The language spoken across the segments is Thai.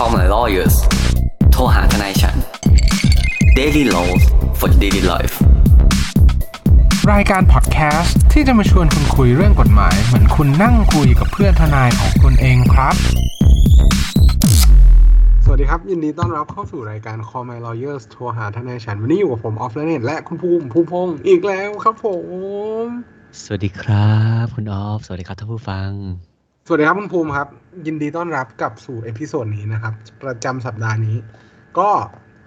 Call my lawyers โทรหาทนายฉัน Daily Laws for Daily Life รายการพอดแคสต์ที่จะมาชวนคุณคุยเรื่องกฎหมาย เหมือนคุณนั่งคุยกับเพื่อนทนายของคุณเองครับ สวัสดีครับ ยินดีต้อนรับเข้าสู่รายการ Call My Lawyers โทรหาทนายฉัน วันนี้อยู่กับผมออฟเลนและคุณภูมิภูมิพงศ์อีกแล้วครับผม สวัสดีครับ คุณออฟ สวัสดีครับท่านผู้ฟัง สวัสดีครับคุณภูมิครับ ยินดีต้อนรับกลับสู่ episode นี้นะครับ ประจำสัปดาห์นี้ ก็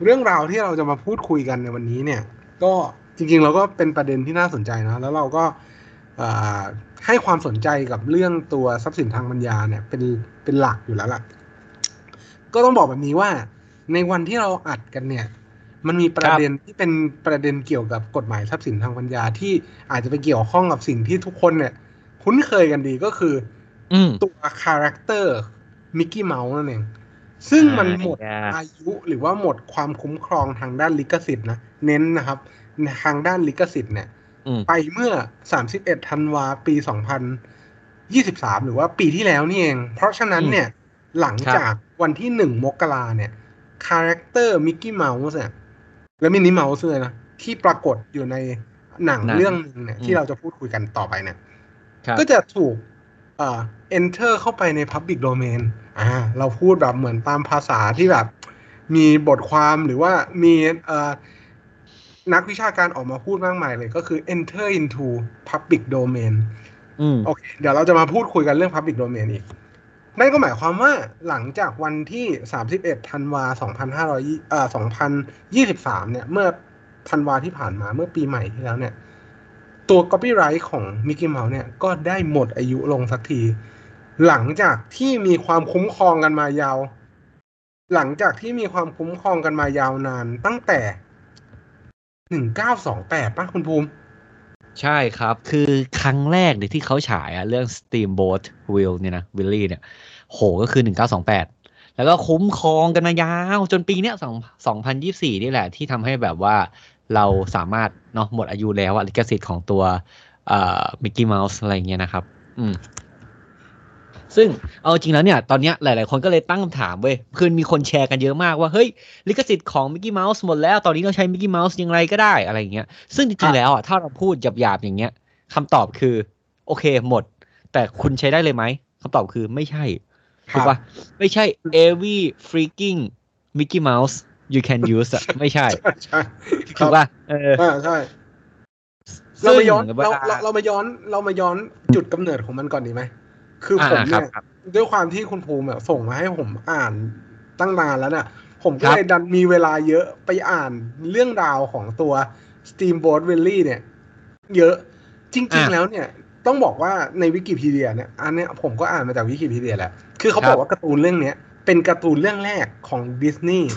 เรื่องราวที่เราจะมาพูดคุยกันในวันนี้เนี่ย ก็จริงๆเราก็เป็นประเด็นที่น่าสนใจนะ แล้วเราก็เอ่อให้ความสนใจกับเรื่องตัวทรัพย์สินทางปัญญาเนี่ยเป็นเป็นหลักอยู่แล้วล่ะ ก็ต้องบอกแบบนี้ว่าในวันที่เราอัดกันเนี่ย มันมีประเด็นที่เป็นประเด็นเกี่ยวกับกฎหมายทรัพย์สินทางปัญญาที่อาจจะไปเกี่ยวข้องกับสิ่งที่ทุกคนเนี่ย คุ้นเคยกันดีก็คืออืม ตัวคาแรคเตอร์มิกกี้เมาส์นั่นเอง ซึ่งมันหมดอ่าอายุหรือว่าหมดความคุ้มครองทางด้านลิขสิทธิ์นะ เน้นนะครับ ทางด้านลิขสิทธิ์เนี่ยอืมไปเมื่อ 31ธันวาปี 2023 หรือว่าปีที่แล้วนี่เอง เพราะฉะนั้นเนี่ย หลังจากวันที่ 1 มกราเนี่ย คาแรคเตอร์มิกกี้เมาส์เนี่ย และมินนี่เมาส์เลยนะ ที่ปรากฏอยู่ในหนังหนังเรื่องหนึงเนี่ยอืมที่เราจะพูดคุยกันต่อไปเนี่ยครับก็จะถูก เอ่อ enter เข้าไปใน public domain อ่าเราพูดแบบเหมือนตามภาษาที่แบบ มีบทความหรือว่ามีเอ่อนักวิชาการออกมาพูดมากมายเลยก็คือ enter into public domain อืมโอเค เดี๋ยวเราจะมาพูดคุยกันเรื่อง Public Domain อีก นั่นก็หมายความว่าหลังจากวันที่ 31ธันวา2500เอ่อ2023 เนี่ย เมื่อธันวาที่ผ่านมาเมื่อปีใหม่ที่แล้วเนี่ย ตัว Copyright ของ Mickey Mouse เนี่ยก็ได้หมดอายุลงสักที หลังจากที่มีความคุ้มครองกันมายาว หลังจากที่มีความคุ้มครองกันมายาวนานตั้งแต่1928ป่ะคุณภูมิ ใช่ครับ คือครั้งแรกเนี่ยที่เขาฉายอะเรื่อง Steamboat Will เนี่ยนะวิลลี่เนี่ยโหก็คือ1928แปดแล้วก็คุ้มครองกันมายาว จนปีเนี้ย2 2024นี่แหละ ที่ทำให้แบบว่า เราสามารถเนาะหมดอายุแล้วอะลิขสิทธิ์ของตัวเอ่อมิกกี้เมาส์อะไรเงี้ยนะครับ อืม ซึ่งเอาจริงแล้วเนี่ย ตอนเนี้ยหลาย ๆ คนก็เลยตั้งคำถามเว้ยคือมีคนแชร์กันเยอะมากว่า เฮ้ย ลิขสิทธิ์ของมิกกี้เมาส์หมดแล้ว ตอนนี้เราใช้มิกกี้เมาส์ยังไงก็ได้อะไรอย่างเงี้ย ซึ่งครัริงๆแล้วอะถ้าเราพูดหยาบ ๆ อย่างเงี้ยคำตอบคือ โอเคหมด แต่คุณใช้ได้เลยไหมคำตอบคือไม่ใช่ถูกปะไม่ใช่ every freaking Mickey Mouse you can use อะไม่ใช่ใช่ใช่ถูกปะเอออ่าใช่เรามาย้อนซึ่งเราวลเราเรามาย้อนเรามาย้อนจุดกำเนิดของมันก่อนดีไหมคือผมอ่าครัเนี่บยครับด้วยความที่คุณภูมิอะส่งมาให้ผมอ่านตั้งนานแล้วเนี่ยผมก็ครับเลยดันมีเวลาเยอะไปอ่านเรื่องราวของตัว Steamboat Willie เนี่ย เยอะจริง ๆ แล้วเนี่ย ต้องบอกว่าในวิกิพีเดียเนี่ยอันเนี้ยผมก็อ่านมาจากวิกิพีเดียแหละ คือเขาบอกว่าการ์ตูนเรื่องเนี้ยเป็นการ์ตูนเรื่องแรกของดิสนีย์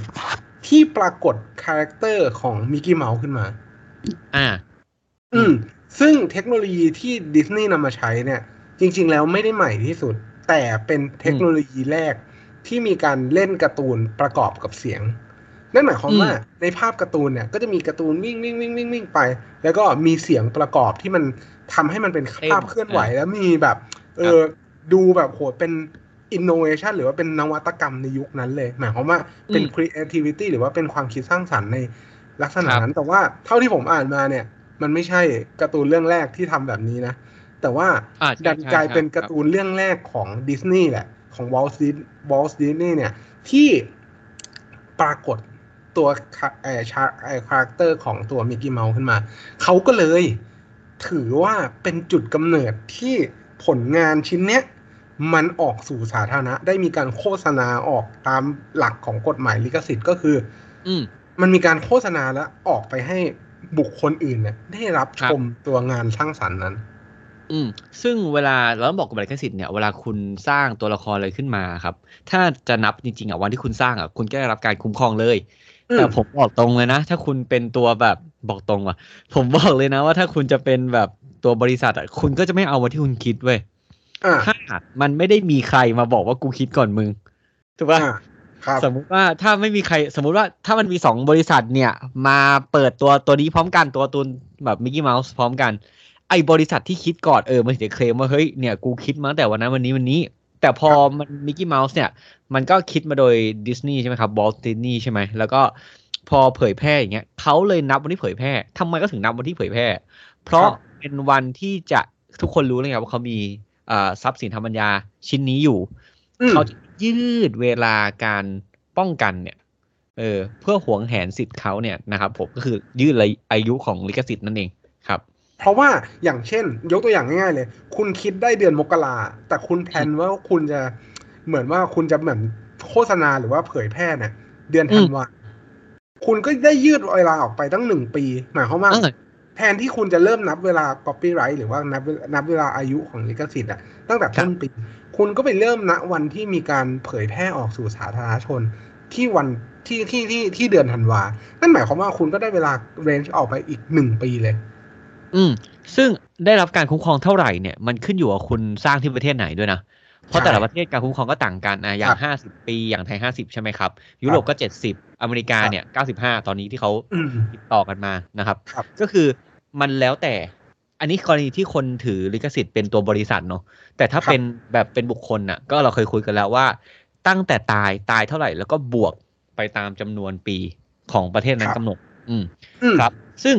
ที่ปรากฏคาแรคเตอร์ของมิกกี้เมาส์ขึ้นมา อ่า อืม ซึ่งเทคโนโลยีที่ดิสนีย์นำมาใช้เนี่ย จริง ๆ แล้วไม่ได้ใหม่ที่สุด แต่เป็นเทคโนโลยีแรกที่มีการเล่นการ์ตูนประกอบกับเสียง นั่นหมายความว่าอืมในภาพการ์ตูนเนี่ย ก็จะมีการ์ตูนวิ่งวิ่งวิ่งวิ่งวิ่งไป แล้วก็มีเสียงประกอบที่มันทำให้มันเป็นภาพเคลื่อนไหวแล้วมีแบบ เออดูแบบโหเป็น อินโนเวชันหรือว่าเป็นนวัตกรรมในยุคนั้นเลย หมายความว่าเป็นอืม creativity หรือว่าเป็นความคิดสร้างสรรค์ในลักษณะครับนั้นแต่ว่าเท่าที่ผมอ่านมาเนี่ย มันไม่ใช่การ์ตูนเรื่องแรกที่ทำแบบนี้นะ แต่ว่าอ่าใช่ดันกลายใช่เป็นการ์ตูนเรื่องแรกของดิสนีย์แหละ ของวอลต์ดิสวอลต์ดิสนีย์เนี่ย ที่ปรากฏตัวเอ่อชาเอ่อคาแรคเตอร์ของตัวมิกกี้เมาส์ขึ้นมา เขาก็เลยถือว่าเป็นจุดกำเนิดที่ผลงานชิ้นเนี้ย มันออกสู่สาธารณะ ได้มีการโฆษณาออกตามหลักของกฎหมายลิขสิทธิ์ก็คืออืมมันมีการโฆษณาแล้วออกไปให้บุคคลอื่นเนี่ยได้รับครัชบมตัวงานสร้างสรรค์นั้น อืม ซึ่งเวลาเราต้องบอกกับลิขสิทธิ์เนี่ยเวลาคุณสร้างตัวละครอะไรขึ้นมาครับ ถ้าจะนับจริงๆอะวันที่คุณสร้างอะคุณก็ได้รับการคุ้มครองเลยอืมแต่ผมบอกตรงเลยนะ ถ้าคุณเป็นตัวแบบบอกตรงอะ ผมบอกเลยนะว่าถ้าคุณจะเป็นแบบตัวบริษัทอะคุณก็จะไม่เอาวันที่คุณคิดเว้ยอ่า ถ้ามันไม่ได้มีใครมาบอกว่ากูคิดก่อนมึงถูกป่ะอ่าครับสมมุติว่าถ้าไม่มีใครสมมุติว่าถ้ามันมีสองบริษัทเนี่ย มาเปิดตัวตัวนี้พร้อมกันตัวตุนแบบมิกกี้เมาส์พร้อมกัน ไอ้บริษัทที่คิดก่อนเออมันถึงจะเคลมว่าเฮ้ยเนี่ยกูคิดมาตั้งแต่วันนั้นวันนี้วันนี้ แต่พอมันมิกกี้เมาส์เนี่ย มันก็คิดมาโดยดิสนีย์ใช่ไหมครับบอลดิสนีย์ใช่ไหมแล้วก็พอเผยแพร่อย่างเงี้ยเขาเลยนับวันที่เผยแพร่ทำไมก็ถึงนับวันที่เผยแพร่ เพราะครับเป็นวันที่จะทุกคนรู้เลยครับว่าเขามีอ่า ทรัพย์สินทางปัญญาชิ้นนี้อยู่อืมเขาจะยืดเวลาการป้องกันเนี่ย เออ เพื่อหวงแหนสิทธิ์เขาเนี่ยนะครับ ผมก็คือยืดอายุของลิขสิทธิ์นั่นเองครับ เพราะว่าอย่างเช่น ยกตัวอย่างง่ายๆเลย คุณคิดได้เดือนมกราแต่คุณแพลนว่าคุณจะเหมือนว่าคุณจะเหมือนโฆษณาหรือว่าเผยแพร่เนี่ยเดือนธันวาคุณก็ได้ยืดเวลาออกไปตั้งหนึ่งปี หมายความว่าเออ แทนที่คุณจะเริ่มนับเวลา copyright หรือว่านับนับเวลาอายุของลิขสิทธิ์อะตั้งแต่ต้นปี คุณก็ไปเริ่มณวันที่มีการเผยแพร่ออกสู่สาธารณชนที่วันที่ที่ที่ที่เดือนธันวา นั่นหมายความว่าคุณก็ได้เวลาเรนจ์ออกไปอีกหนึ่งปีเลย อืม ซึ่งได้รับการคุ้มครองเท่าไหร่เนี่ย มันขึ้นอยู่กับคุณสร้างที่ประเทศไหนด้วยนะ เพราะใช่แต่ละประเทศการคุ้มครองก็ต่างกันนะอย่าครังบห้าสิบปีอย่างไทยห้าสิบใช่ไหมครับ ยุโรปก็เจ็ดสิบอเมริกาครับเนี่ยเก้าสิบห้าตอนนี้ที่เขาอืมติดต่อกันมานะครับครับ ก็คือมันแล้วแต่ อันนี้กรณีที่คนถือลิขสิทธิ์เป็นตัวบริษัทเนาะแต่ถ้าครับเป็นแบบเป็นบุคคลน่ะ ก็เราเคยคุยกันแล้วว่า ตั้งแต่ตายตายเท่าไหร่แล้วก็บวกไปตามจำนวนปีของประเทศนั้นกำหนดอืมอืมครับ ซึ่ง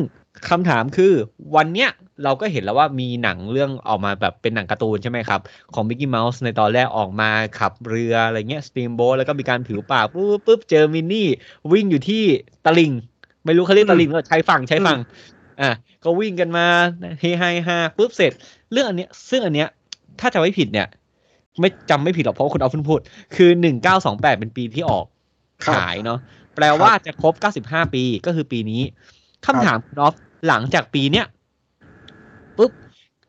คำถามคือวันเนี้ยเราก็เห็นแล้วว่ามีหนังเรื่องออกมาแบบเป็นหนังการ์ตูนใช่ไหมครับ ของมิกกี้เมาส์ในตอนแรกออกมาขับเรืออะไรเงี้ยสตีมโบ๊ทแล้วก็มีการผิวปากปุ๊บปุ๊บเจอมินนี่ วิ่งอยู่ที่ตะลิง ไม่รู้เขาเรียกตะลิงหรือใช้ฝั่งใช้ฝั่งอะก็วิ่งกันมาเฮฮาเฮฮาปุ๊บเสร็จ เรื่องอันเนี้ยซึ่งอันเนี้ยถ้าจะไม่ผิดเนี่ย ไม่จำไม่ผิดหรอกเพราะว่าคุณเอาเพิ่งพูด คือหนึ่งเก้าสองแปดเป็นปีที่ออกครับขายเนาะแปลว่าจะครบ95ปีก็คือปีนี้คำถามคุณออฟ หลังจากปีเนี้ยปุ๊บ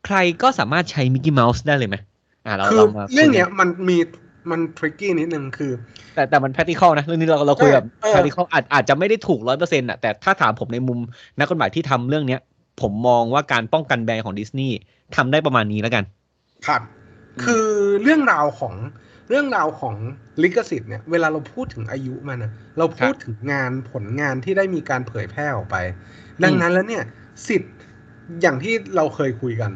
ใครก็สามารถใช้มิกกี้เมาส์ได้เลยไหมอ่าเราคือเรามาเรื่องเนี้ยมันมีมันทริกกี้นิดนึงคือ แต่แต่มัน practical นะ เรื่องนี้เราเราคุยแบบเออ practical อาจอาจจะไม่ได้ถูกร้อยเปอร์เซ็นต์อะแต่ถ้าถามผมในมุมนักกฎหมายที่ทำเรื่องเนี้ย ผมมองว่าการป้องกันแบรนด์ของดิสนีย์ทำได้ประมาณนี้แล้วกัน ครับ คือเรื่องราวของเรื่องราวของลิขสิทธิ์เนี่ย เวลาเราพูดถึงอายุมันนะเราพูดถึงงานผลงานที่ได้มีการเผยแพร่ออกไป ดังนั้นแล้วเนี่ย สิทธิ์อย่างที่เราเคยคุยกัน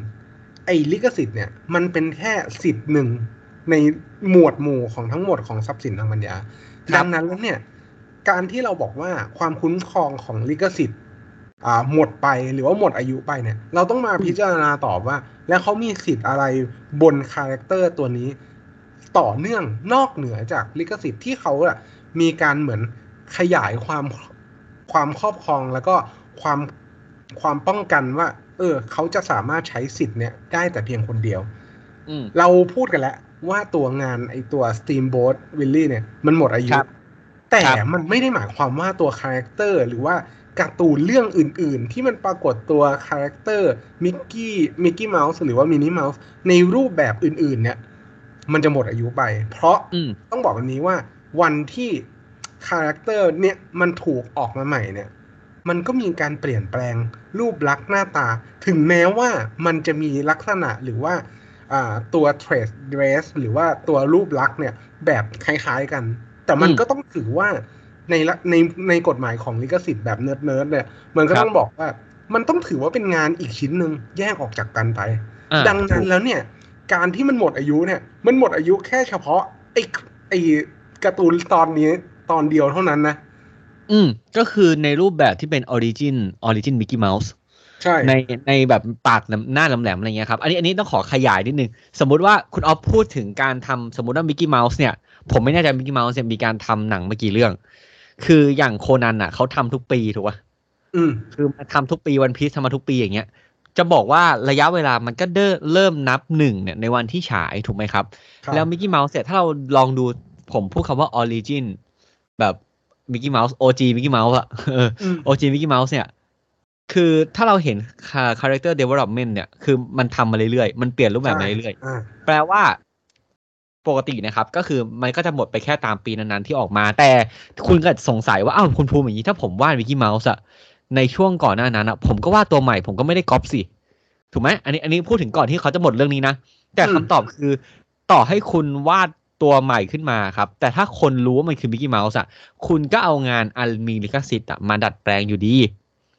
ไอ้ลิขสิทธิ์เนี่ย มันเป็นแค่สิทธิ์หนึ่งในหมวดหมู่ของทั้งหมดของทรัพย์สินทางปัญญาครับดังนั้นแล้วเนี่ย การที่เราบอกว่าความคุ้มครองของลิขสิทธิ์อ่าหมดไปหรือว่าหมดอายุไปเนี่ย เราต้องมาพิจารณาต่อว่า แล้วเขามีสิทธิ์อะไรบนคาแรคเตอร์ตัวนี้ ต่อเนื่องนอกเหนือจากลิขสิทธิ์ที่เขาอะมีการเหมือนขยายความความครอบครองแล้วก็ ความความป้องกันว่า เออ เขาจะสามารถใช้สิทธิ์เนี่ยได้แต่เพียงคนเดียวอืมเราพูดกันแล้วว่าตัวงานไอตัว Steamboat Willie เนี่ยมันหมดอายุครับแต่ครับมันไม่ได้หมายความว่าตัวคาแรคเตอร์หรือว่าการ์ตูนเรื่องอื่น ๆ ที่มันปรากฏตัวคาแรคเตอร์มิกกี้มิกกี้เมาส์หรือว่ามินนี่เมาส์ในรูปแบบอื่น ๆ เนี่ย มันจะหมดอายุไป เพราะอืมต้องบอกแบบนี้ว่าวันที่character เนี่ยมันถูกออกมาใหม่เนี่ย มันก็มีการเปลี่ยนแปลงรูปลักษณ์หน้าตา ถึงแม้ว่ามันจะมีลักษณะหรือว่าอ่าตัว trade dress หรือว่าตัวรูปลักษณ์เนี่ยแบบคล้ายๆกัน แต่มันอืมก็ต้องถือว่าในละในในกฎหมายของลิขสิทธิ์แบบ nerd nerd เนี่ย มันก็ครับต้องบอกว่ามันต้องถือว่าเป็นงานอีกชิ้นหนึ่งแยกออกจากกันไปอ่าดังนั้นแล้วเนี่ย การที่มันหมดอายุเนี่ย มันหมดอายุแค่เฉพาะไอ้ไอ้การ์ตูนตอนนี้ตอนเดียวเท่านั้นนะ อืม ก็คือในรูปแบบที่เป็น origin origin มิกกี้เมาส์ใช่ในในแบบปากหน้าแหลมๆอะไรเงี้ยครับอันนี้อันนี้ต้องขอขยายนิดนึง สมมุติว่าคุณออฟพูดถึงการทำสมมติว่ามิกกี้เมาส์เนี่ย ผมไม่แน่ใจมิกกี้เมาส์เนี่ยมีการทำหนังมากี่เรื่อง คืออย่างโคนันอะเขาทำทุกปีถูกป่ะอืมคือมาทำทุกปีวันพีซทำมาทุกปีอย่างเงี้ยจะบอกว่าระยะเวลามันก็เออเริ่มนับหนึ่งเนี่ยในวันที่ฉายถูกไหมครับครับ แล้วมิกกี้เมาส์เนี่ยถ้าเราลองดูผมพูดคำว่า origin แบบ มิกกี้เมาส์ OG มิกกี้เมาส์อะเอออืม OG มิกกี้เมาส์เนี่ย คือถ้าเราเห็น character development เนี่ย คือมันทำมาเรื่อยๆ มันเปลี่ยนรูปแบบมาเรื่อยอ่าๆแปลว่าปกตินะครับ ก็คือมันก็จะหมดไปแค่ตามปีนั้นๆที่ออกมา แต่คุณก็สงสัยว่า อ้าว คุณภูมิอย่างนี้ถ้าผมวาดมิกกี้เมาส์อะในช่วงก่อนหน้านั้นอะผมก็วาดตัวใหม่ผมก็ไม่ได้ก๊อปสิ ถูกไหมอันนี้อันนี้พูดถึงก่อนที่เขาจะหมดเรื่องนี้นะ แต่คำตอบคือต่อให้คุณวาด ตัวใหม่ขึ้นมาครับ แต่ถ้าคนรู้ว่ามันคือมิกกี้เมาส์อะคุณก็เอางานอันมีลิขสิทธิ์อะมาดัดแปลงอยู่ดี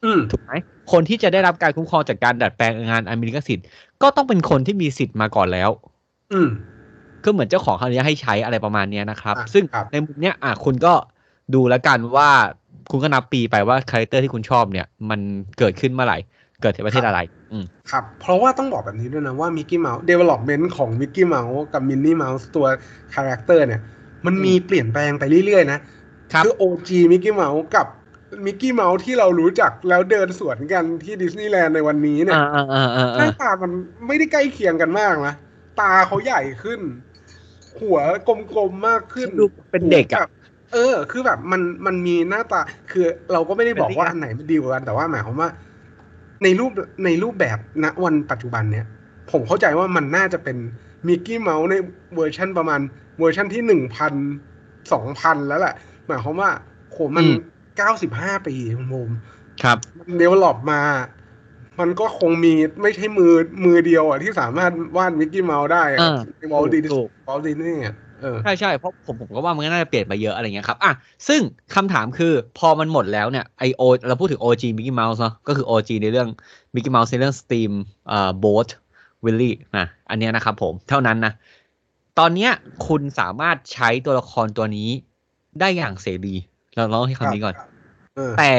อืมถูกไหมคนที่จะได้รับการคุ้มครองจากการดัดแปลงงานอันมีลิขสิทธิ์ก็ต้องเป็นคนที่มีสิทธิ์มาก่อนแล้ว อืมก็เหมือนเจ้าของเขาอนุญาตให้ใช้อะไรประมาณเนี้ยนะครับอะซึ่งครับในมุมเนี้ยอะคุณก็ดูแล้วกันว่าคุณก็นับปีไปว่า character ที่คุณชอบเนี่ย มันเกิดขึ้นเมื่อไหร่ เกิดที่ประเทศอะไรอืมครับ เพราะว่าต้องบอกแบบนี้ด้วยนะว่ามิกกี้เมาส์ development ของมิกกี้เมาส์กับมินนี่เมาส์ตัว character เนี่ย มันมีเปลี่ยนแปลงไปเรื่อยๆนะครับอ OG มิกกี้เมาส์กับมิกกี้เมาส์ที่เรารู้จักแล้วเดินสวนกันที่ดิสนีย์แลนด์ในวันนี้เนี่ยอ่าอ่าอ่าอ่าหน้าตามันไม่ได้ใกล้เคียงกันมากนะ ตาเขาใหญ่ขึ้น หัวกลมๆมากขึ้นดูเป็นเด็กหูอะแบบเออ คือแบบมันมันมีหน้าตา คือเราก็ไม่ได้บอกว่าเป็นเด็กอะอันไหนมันดีกว่ากันแต่ว่าหมายความว่า ในรูปในรูปแบบณวันปัจจุบันเนี่ย ผมเข้าใจว่ามันน่าจะเป็นมิกกี้เมาส์ในเวอร์ชันประมาณเวอร์ชันที่หนึ่งพันสองพันแล้วแหละหมายความว่าโหมันเก้าสิบห้าปีคุณโมมครับมัน develop มา มันก็คงมีไม่ใช่มือมือเดียวอะที่สามารถวาดมิกกี้เมาส์ได้อะอ่าในวอลดิสถูกวอลดิสนี่อะเออ ใช่ใช่เพราะผมผมก็ว่ามันก็น่าจะเปลี่ยนไปเยอะอะไรเงี้ยครับอะซึ่งคำถามคือพอมันหมดแล้วเนี่ยไอโอเราพูดถึง OG Mickey Mouse เนาะก็คือ OG ในเรื่อง Mickey Mouse ในเรื่อง Steam อ่า Boat Willie นะอันเนี้ยนะครับผมเท่านั้นนะ ตอนเนี้ยคุณสามารถใช้ตัวละครตัวนี้ได้อย่างเสรี เราเล่าให้คำนี้ก่อนเออแต่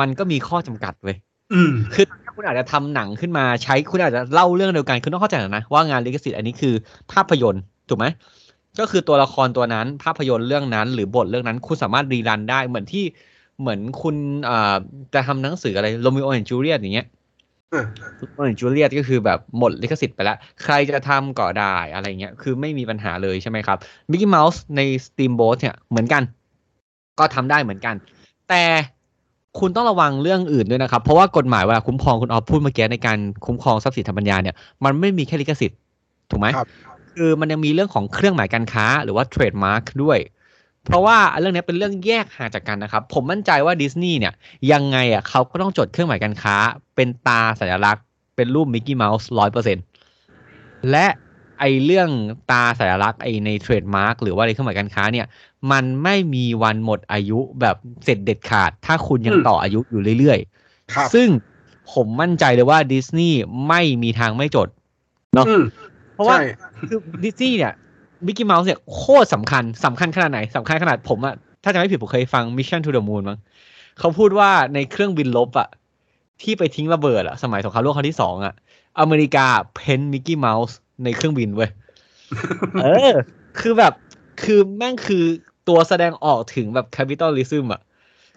มันก็มีข้อจำกัดเว้ยอืมคือถ้าคุณอาจจะทำหนังขึ้นมาใช้คุณอาจจะเล่าเรื่องเดียวกันคุณต้องเข้าใจก่อนนะว่างานลิขสิทธิ์อันนี้คือภาพยนตร์ถูกไหม ก็คือตัวละครตัวนั้น ภาพยนตร์เรื่องนั้น หรือบทเรื่องนั้น คุณสามารถ rerun ได้เหมือนที่เหมือนคุณอ่าจะทำหนังสืออะไร Romeo and Juliet อย่างเงี้ยอะ Romeo and Juliet ก็คือแบบหมดลิขสิทธิ์ไปแล้ว ใครจะทำก็ได้อะไรเงี้ยคือไม่มีปัญหาเลยใช่ไหมครับมิกกี้เมาส์ใน Steamboat เนี่ยเหมือนกัน ก็ทำได้เหมือนกัน แต่คุณต้องระวังเรื่องอื่นด้วยนะครับ เพราะว่ากฎหมายเวลาคุ้มครองคุณออฟพูดเมื่อกี้ในการคุ้มครองทรัพย์สินทางปัญญาเนี่ยมันไม่มีแค่ลิขสิทธิ์ถูกไหม ครับคือมันยังมีเรื่องของเครื่องหมายการค้าหรือว่า trademark ด้วย เพราะว่าเรื่องนี้เป็นเรื่องแยกห่างจากกันนะครับ ผมมั่นใจว่าดิสนีย์เนี่ยยังไงอะเขาก็ต้องจดเครื่องหมายการค้า เป็นตราสัญลักษณ์ เป็นรูปมิกกี้เมาส์ร้อยเปอร์เซ็นต์และไอเรื่องตาสัญลักษณ์ไอในเทรดมาร์กหรือว่าในเครื่องหมายการค้าเนี่ย มันไม่มีวันหมดอายุแบบเสร็จเด็ดขาด ถ้าคุณยังอืมต่ออายุอยู่เรื่อยครับๆซึ่งผมมั่นใจเลยว่าดิสนีย์ไม่มีทางไม่จดเนอะอืม เพราะว่าใช่คือดิสนีย์เนี่ยมิกกี้เมาส์เนี่ยโคตรสำคัญสำคัญขนาดไหนสำคัญขนาดผมอะถ้าจะไม่ผิดผมเคยฟัง Mission to the Moon มั้งเขาพูดว่าในเครื่องบินลบอะที่ไปทิ้งระเบิดอะสมัยสงครามโลกครั้งที่สองอะอเมริกา paint มิกกี้เมาส์ในเครื่องบินเว้ยเออ คือแบบคือแม่งคือตัวแสดงออกถึงแบบ capitalism อะ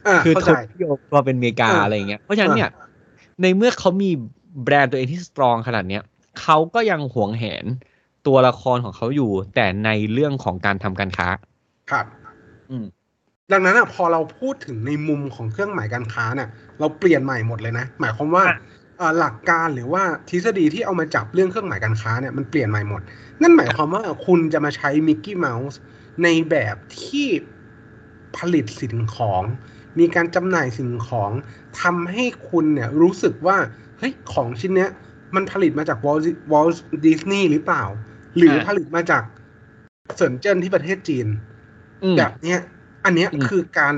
อ่าคือเข้าใจทุนนิยมความเป็นอเมริกาเออออะไรอย่างเงี้ยเพราะฉะนั้นเนี่ย ในเมื่อเขามีแบรนด์ตัวเองที่ strong ขนาดเนี้ย เขาก็ยังหวงแหนตัวละครของเขาอยู่ แต่ในเรื่องของการทำการค้า ครับ อืม ดังนั้นอะพอเราพูดถึงในมุมของเครื่องหมายการค้าเนี่ยเราเปลี่ยนใหม่หมดเลยนะ หมายความว่าอะเอ่อหลักการหรือว่าทฤษฎีที่เอามาจับเรื่องเครื่องหมายการค้าเนี่ยมันเปลี่ยนใหม่หมด นั่นหมายความว่าคุณจะมาใช้มิกกี้เมาส์ในแบบที่ผลิตสิ่งของ มีการจำหน่ายสิ่งของทำให้คุณเนี่ยรู้สึกว่าเฮ้ยของชิ้นเนี้ย มันผลิตมาจากวอลวอลดิสนีย์หรือเปล่า หรืออ่าผลิตมาจากเซินเจิ้นที่ประเทศจีนอืมแบบเนี้ย อันเนี้ยอืมคือการ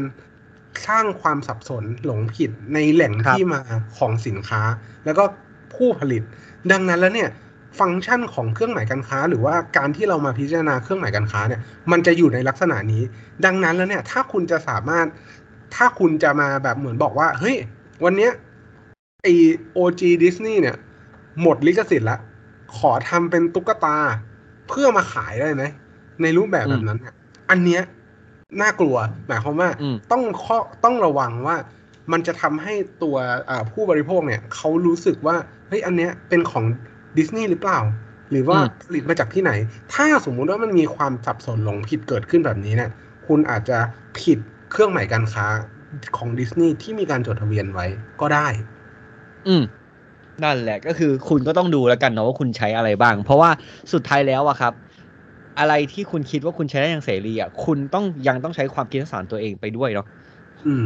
สร้างความสับสนหลงผิดในแหล่งครับที่มาของสินค้า แล้วก็ผู้ผลิต ดังนั้นแล้วเนี่ย ฟังก์ชันของเครื่องหมายการค้า หรือว่าการที่เรามาพิจารณาเครื่องหมายการค้าเนี่ย มันจะอยู่ในลักษณะนี้ ดังนั้นแล้วเนี่ย ถ้าคุณจะสามารถ ถ้าคุณจะมาแบบเหมือนบอกว่า เฮ้ย วันเนี้ยไอโอจีดิสนีย์เนี่ย หมดลิขสิทธิ์ละ ขอทำเป็นตุ๊กตาเพื่อมาขายได้ไหมในรูปแบบแบบนั้นเนี่ยอันเนี้ยน่ากลัวหมายความว่าอืมต้องข้อต้องระวังว่ามันจะทำให้ตัวอ่าผู้บริโภคเนี่ยเขารู้สึกว่าเฮ้ยอันเนี้ยเป็นของดิสนีย์หรือเปล่า หรือว่าอืมผลิตมาจากที่ไหน ถ้าสมมุติว่ามันมีความสับสนหลงผิดเกิดขึ้นแบบนี้เนี่ย คุณอาจจะผิดเครื่องหมายการค้าของดิสนีย์ที่มีการจดทะเบียนไว้ก็ได้ อืม นั่นแหละก็คือคุณก็ต้องดูแล้วกันเนาะว่าคุณใช้อะไรบ้าง เพราะว่าสุดท้ายแล้วอะครับ อะไรที่คุณคิดว่าคุณใช้ได้อย่างเสรีอะคุณต้องยังต้องใช้ความคิดสร้างสรรค์ตัวเองไปด้วยเนาะอืม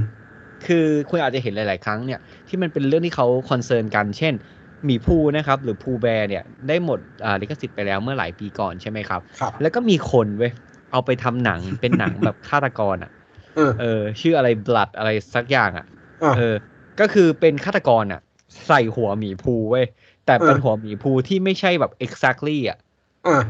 คือคุณอาจจะเห็นหลาย ๆ ครั้งเนี่ย ที่มันเป็นเรื่องที่เขาคอนเซิร์นกัน เช่นหมีภูนะครับ หรือภูแบร์เนี่ย ได้หมดอ่าลิขสิทธิ์ไปแล้วเมื่อหลายปีก่อนใช่ไหมครับครับ แล้วก็มีคนเว้ยเอาไปทำหนังเป็นหนังแบบฆาตกรอะเออเออ ชื่ออะไร Blood อะไรสักอย่างอะอะเออ ก็คือเป็นฆาตกรอะ ใส่หัวหมีพูห์เว้ยแต่เป็นเออหัวหมีพูห์ที่ไม่ใช่แบบ exactly อะอะ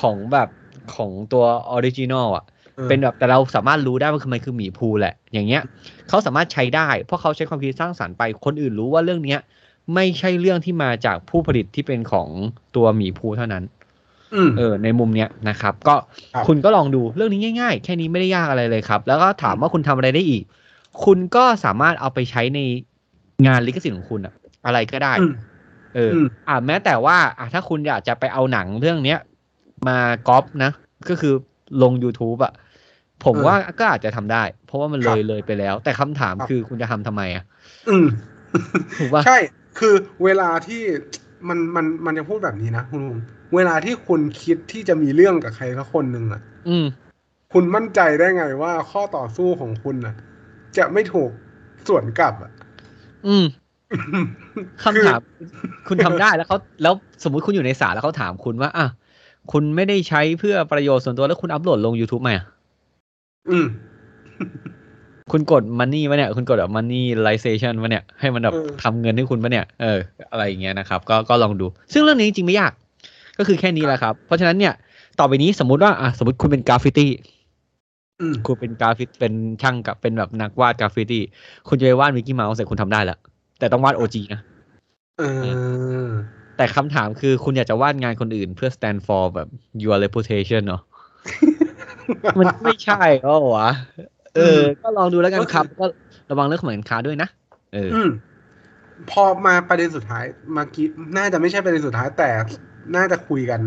ของแบบของตัว original อะออเป็นแบบแต่เราสามารถรู้ได้ว่าคือมันคือหมีพูห์แหละ อย่างเงี้ยเขาสามารถใช้ได้ เพราะเขาใช้ความคิดสร้างสรรค์ไปคนอื่นรู้ว่าเรื่องเนี้ย ไม่ใช่เรื่องที่มาจากผู้ผลิตที่เป็นของตัวหมีพูห์เท่านั้นอืมเออ ในมุมเนี้ยนะครับ ก็ครับคุณก็ลองดูเรื่องนี้ง่าย ๆ แค่นี้ไม่ได้ยากอะไรเลยครับ แล้วก็ถามว่าคุณทำอะไรได้อีก คุณก็สามารถเอาไปใช้ใน งานลิขสิทธิ์ของคุณอะอะไรก็ได้อืมเอออมอ่าแม้แต่ว่าอะถ้าคุณอยากจะไปเอาหนังเรื่องเนี้ยมาก๊อปนะ ก็คือลง YouTube อะผมเออว่าก็อาจจะทำได้ เพราะว่ามันครัเลบยเลยไปแล้ว แต่คำถามครับคือคุณจะทำทำไมอะอืมถูกป่ะใช่ คือเวลาที่มันมันมันจะพูดแบบนี้นะคุณลุงเวลาที่คุณคิดที่จะมีเรื่องกับใครสักคนหนึ่งอะ อืม คุณมั่นใจได้ไงว่าข้อต่อสู้ของคุณอะ จะไม่ถูกสวนกลับอะ อืมคำถามคุณทำได้แล้วเขาแล้วสมมุติคุณอยู่ในศาลแล้วเขาถามคุณว่าอะคุณไม่ได้ใช้เพื่อประโยชน์ส่วนตัวแล้วคุณอัพโหลดลง YouTube ไหมอะอืมคุณกด money วะเนี่ย คุณกดแบบ money realization วะเนี่ย ให้มันแบบเออทำเงินให้คุณวะเนี่ย เออ อะไรอย่างเงี้ยนะครับ ก็ก็ลองดู ซึ่งเรื่องนี้จริงๆไม่ยาก ก็คือแค่นี้แหละครับ เพราะฉะนั้นเนี่ย ต่อไปนี้สมมุติว่าอะสมมติคุณเป็นกราฟฟิตี้อืม คุณเป็นกราฟิกเป็นช่างกับเป็นแบบนักวาดกราฟฟิตี้คุณจะไปวาดมิกกี้เมาส์เสร็จคุณทำได้แล้วแต่ต้องวาด OG นะเออแต่คำถามคือคุณอยากจะวาดงานคนอื่นเพื่อ stand for แบบ your reputation เนาะมันไม่ใช่เหรอวะเออ ก็ลองดูแล้วกันครับ ก็ระวังเรื่องของการค้าด้วยนะเอออืมพอมาประเด็นสุดท้ายมากี้น่าจะไม่ใช่ประเด็นสุดท้ายแต่น่าจะคุยกัน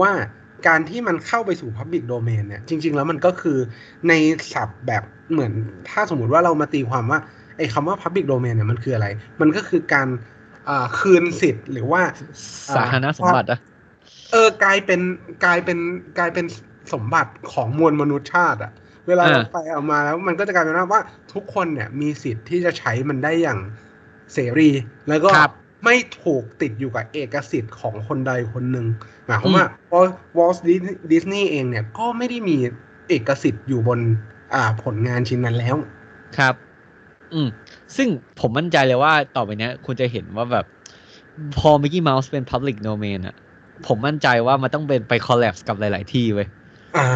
ว่า การที่มันเข้าไปสู่ Public Domain เนี่ย จริง ๆ แล้วมันก็คือในศัพท์แบบเหมือน ถ้าสมมุติว่าเรามาตีความว่าไอ้คำว่า Public Domain เนี่ยมันคืออะไร มันก็คือการอ่าคืนสิทธิ์หรือว่าสาธารณสมบัติอะเออกลายเป็นกลายเป็นกลายเป็นสมบัติของมวลมนุษยชาติอะเวลาอ่าเราไปเอามาแล้วมันก็จะกลายเป็นว่าทุกคนเนี่ยมีสิทธิ์ที่จะใช้มันได้อย่างเสรี แล้วก็ครับ ไม่ถูกติดอยู่กับเอกสิทธิ์ของคนใดคนหนึ่งหมายความว่าวอลดิสนีย์เองเนี่ยก็ไม่ได้มีเอกสิทธิ์อยู่บนอ่าผลงานชิ้นนั้นแล้ว ครับ อืม ซึ่งผมมั่นใจเลยว่าต่อไปเนี้ยคุณจะเห็นว่าแบบ พอ Mickey Mouse เป็น Public Domain อะผมมั่นใจว่ามันต้องเป็นไป collapse กับหลาย ๆ ที่เว้ยอ่า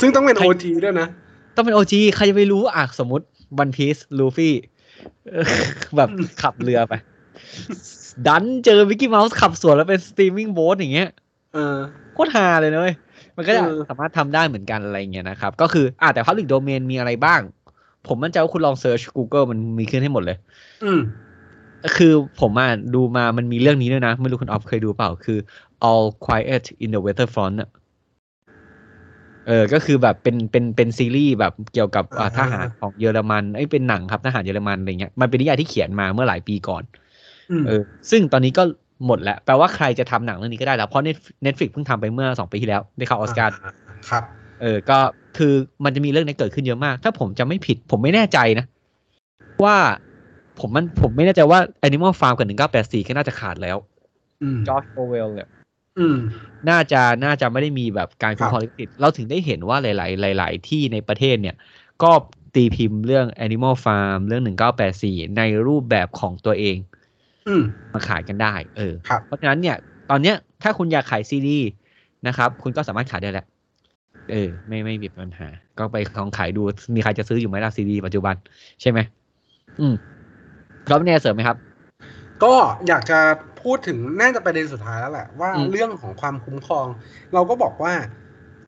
ซึ่งต้องเป็นใครโอทีด้วยนะ ต้องเป็น OG ใครจะไปรู้อะสมมติ One Piece ลูฟี่แบบขับเรือไป ดันเจอ Mickey Mouse ขับสวนแล้วเป็น streaming boat อย่างเงี้ยเออโคตรฮาเลยนะเว้ยมันก็จะเออสามารถทำได้เหมือนกันอะไรเงี้ยนะครับ ก็คืออ่าแต่ Public Domain มีอะไรบ้าง ผมมั่นใจว่าคุณลอง search Google มันมีขึ้นให้หมดเลย อืมคือผมอะดูมามันมีเรื่องนี้ด้วยนะ ไม่รู้คุณออฟเคยดูเปล่า คือ All Quiet in the Waterfront อะเออ ก็คือแบบเป็นเป็นเป็นซีรีส์แบบเกี่ยวกับอ่าอ่าทหารของเยอรมันไอ้ยเป็นหนังครับทหารเยอรมันอะไรเงี้ยมันเป็นนิยายที่เขียนมาเมื่อหลายปีก่อนอืม เออซึ่งตอนนี้ก็หมดแล้ว แปลว่าใครจะทำหนังเรื่องนี้ก็ได้แล้ว เพราะ Netflix เพิ่งทำไปเมื่อสองปีที่แล้วได้เข้าออสการ์ครับ เออ ก็คือมันจะมีเรื่องนี้เกิดขึ้นเยอะมาก ถ้าผมจะไม่ผิด ผมไม่แน่ใจนะ ว่าผมมันผมไม่แน่ใจว่า Animal Farm กับ1984ก็น่าจะขาดแล้วอืมจอร์จโอเวลเนี่ยอืมน่าจะน่าจะไม่ได้มีแบบการคุ้มครองครับลิขสิทธิ์เราถึงได้เห็นว่าหลาย ๆ หลาย ๆ ที่ในประเทศเนี่ย ก็ตีพิมพ์เรื่อง Animal Farm เรื่อง 1984 ในรูปแบบของตัวเองอื มมาขายกันได้ เออครับเพราะฉะนั้นเนี่ย ตอนเนี้ยถ้าคุณอยากขายซีดีนะครับ คุณก็สามารถขายได้แหละ เออ ไม่ไม่มีปัญหา ก็ไปลองขายดู มีใครจะซื้ออยู่ไหมล่ะซีดีปัจจุบัน ใช่ไหม อืมครับเนี่ยเสริมไหมครับ ก็อยากจะพูดถึงน่าจะประเด็นสุดท้ายแล้วแหละว่าอืมเรื่องของความคุ้มครอง เราก็บอกว่า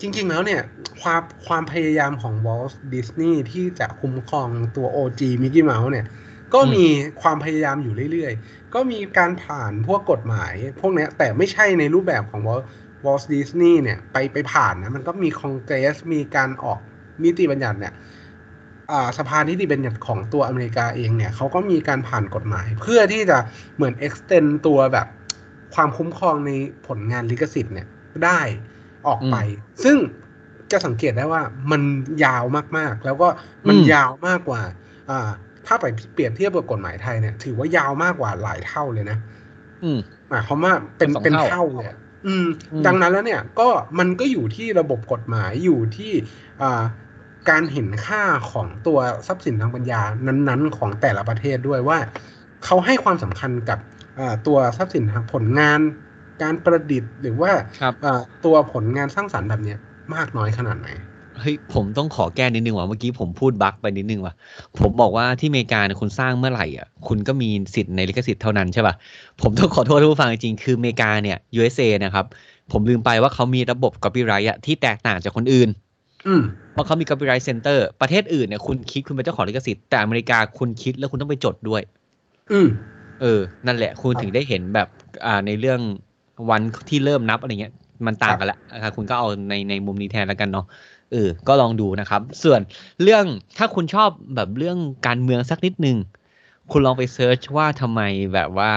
จริง ๆ แล้วเนี่ย ความความพยายามของวอลต์ดิสนีย์ที่จะคุ้มครองตัว OG มิกกี้เมาส์เนี่ย ก็มีความพยายามอยู่เรื่อยๆ ก็มีการผ่านพวกกฎหมาย พวกเนี้ยแต่ไม่ใช่ในรูปแบบของวอลวอลต์ดิสนีย์เนี่ยไปไปผ่านนะมันก็มีคอนเกรสมีการออกนิติบัญญัติเนี่ยอ่าสภานิติบัญญัติของตัวอเมริกาเองเนี่ยเขาก็มีการผ่านกฎหมาย เพื่อที่จะเหมือน extend ตัวแบบความคุ้มครองในผลงานลิขสิทธิ์เนี่ยได้ออกไป ซึ่งจะสังเกตได้ว่ามันยาวมากๆ แล้วก็มันอืมยาวมากกว่าอ่า ถ้าไปเปรียบเทียบกับกฎหมายไทยเนี่ย ถือว่ายาวมากกว่าหลายเท่าเลยนะอืมหมายความว่าเป็นสองเป็นเท่าเท่าเลยอะอืมอืม ดังนั้นแล้วเนี่ย ก็มันก็อยู่ที่ระบบกฎหมายอยู่ที่อ่าการเห็นค่าของตัวทรัพย์สินทางปัญญานั้น ๆ ของแต่ละประเทศด้วยว่า เขาให้ความสำคัญกับอ่าตัวทรัพย์สินทางผลงาน การประดิษฐ์หรือว่าครับเอ่อตัวผลงานสร้างสรรค์แบบเนี้ยมากน้อยขนาดไหน เฮ้ยผมต้องขอแก้นิดนึงว่ะเมื่อกี้ผมพูดบั๊กไปนิดนึงว่ะผมบอกว่าที่อเมริกาเนี่ยคุณสร้างเมื่อไหร่อะคุณก็มีสิทธิ์ในลิขสิทธิ์เท่านั้นใช่ป่ะผมต้องขอโทษท่านผู้ฟังจริงๆคืออเมริกาเนี่ย USA นะครับ ผมลืมไปว่าเขามีระบบ copyright อะที่แตกต่างจากคนอื่นอืมเพราะเขามี copyright center ประเทศอื่นเนี่ยคุณคิดคุณเป็นเจ้าของลิขสิทธิ์แต่อเมริกาคุณคิดแล้วคุณต้องไปจดด้วย อืมเออ นั่นแหละ คุณถึงได้เห็นแบบอ่าในเรื่องวันที่เริ่มนับอะไรเงี้ย มันต่างกันละนะครับคุณก็เอาในในมุมนี้แทนแล้วกันเนาะ เออ ก็ลองดูนะครับ ส่วนเรื่องถ้าคุณชอบแบบเรื่องการเมืองสักนิดนึง คุณลองไป search ว่าทำไมแบบว่า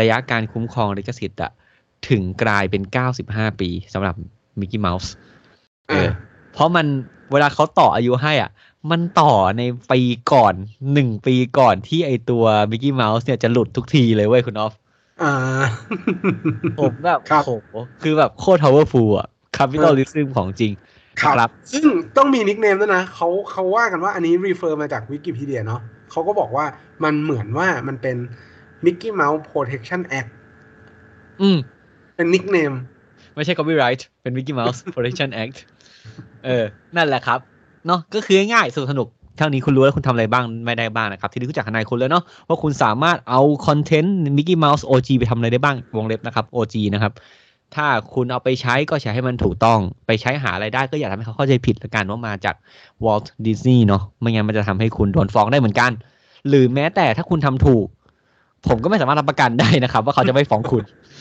ระยะการคุ้มครองลิขสิทธิ์อะถึงกลายเป็น 95 ปีสำหรับมิกกี้เมาส์เออ เพราะมันเวลาเขาต่ออายุให้อะ มันต่อในปีก่อนหนึ่งปีก่อนที่ไอตัวมิกกี้เมาส์เนี่ยจะหลุดทุกทีเลยเว้ยคุณออฟอ่าผมแบบครับโหคือแบบโคตร powerful อะ capitalism ของจริง ครับ ซึ่งต้องมี nickname ด้วยนะเขาเขาว่ากันว่าอันนี้ refer มาจากวิกิพีเดียเนาะเขาก็บอกว่ามันเหมือนว่ามันเป็น Mickey Mouse Protection Act อืม เป็น nicknameไม่ใช่ copyright เป็น Mickey Mouse Protection Act เออ นั่นแหละครับ เนาะก็คือง่ายๆสนุกสนุกเท่านี้คุณรู้แล้วคุณทำอะไรบ้างไม่ได้บ้างนะครับ ทีนี้คุณจากทนายคุณแล้วเนาะว่าคุณสามารถเอาคอนเทนต์ Mickey Mouse OG ไปทำอะไรได้บ้างวงเล็บนะครับ OG นะครับ ถ้าคุณเอาไปใช้ก็ใช้ให้มันถูกต้อง ไปใช้หาไรายได้ก็อย่าทำให้เขาเข้าใจผิดละกันว่ามาจาก Walt Disney เนาะไม่งั้นมันจะทำให้คุณโดนฟ้องได้เหมือนกัน หรือแม้แต่ถ้าคุณทำถูก ผมก็ไม่สามารถรับประกันได้นะครับ ว่าเขาจะไม่ฟ้องคุณ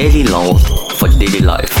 Daily laws for daily life.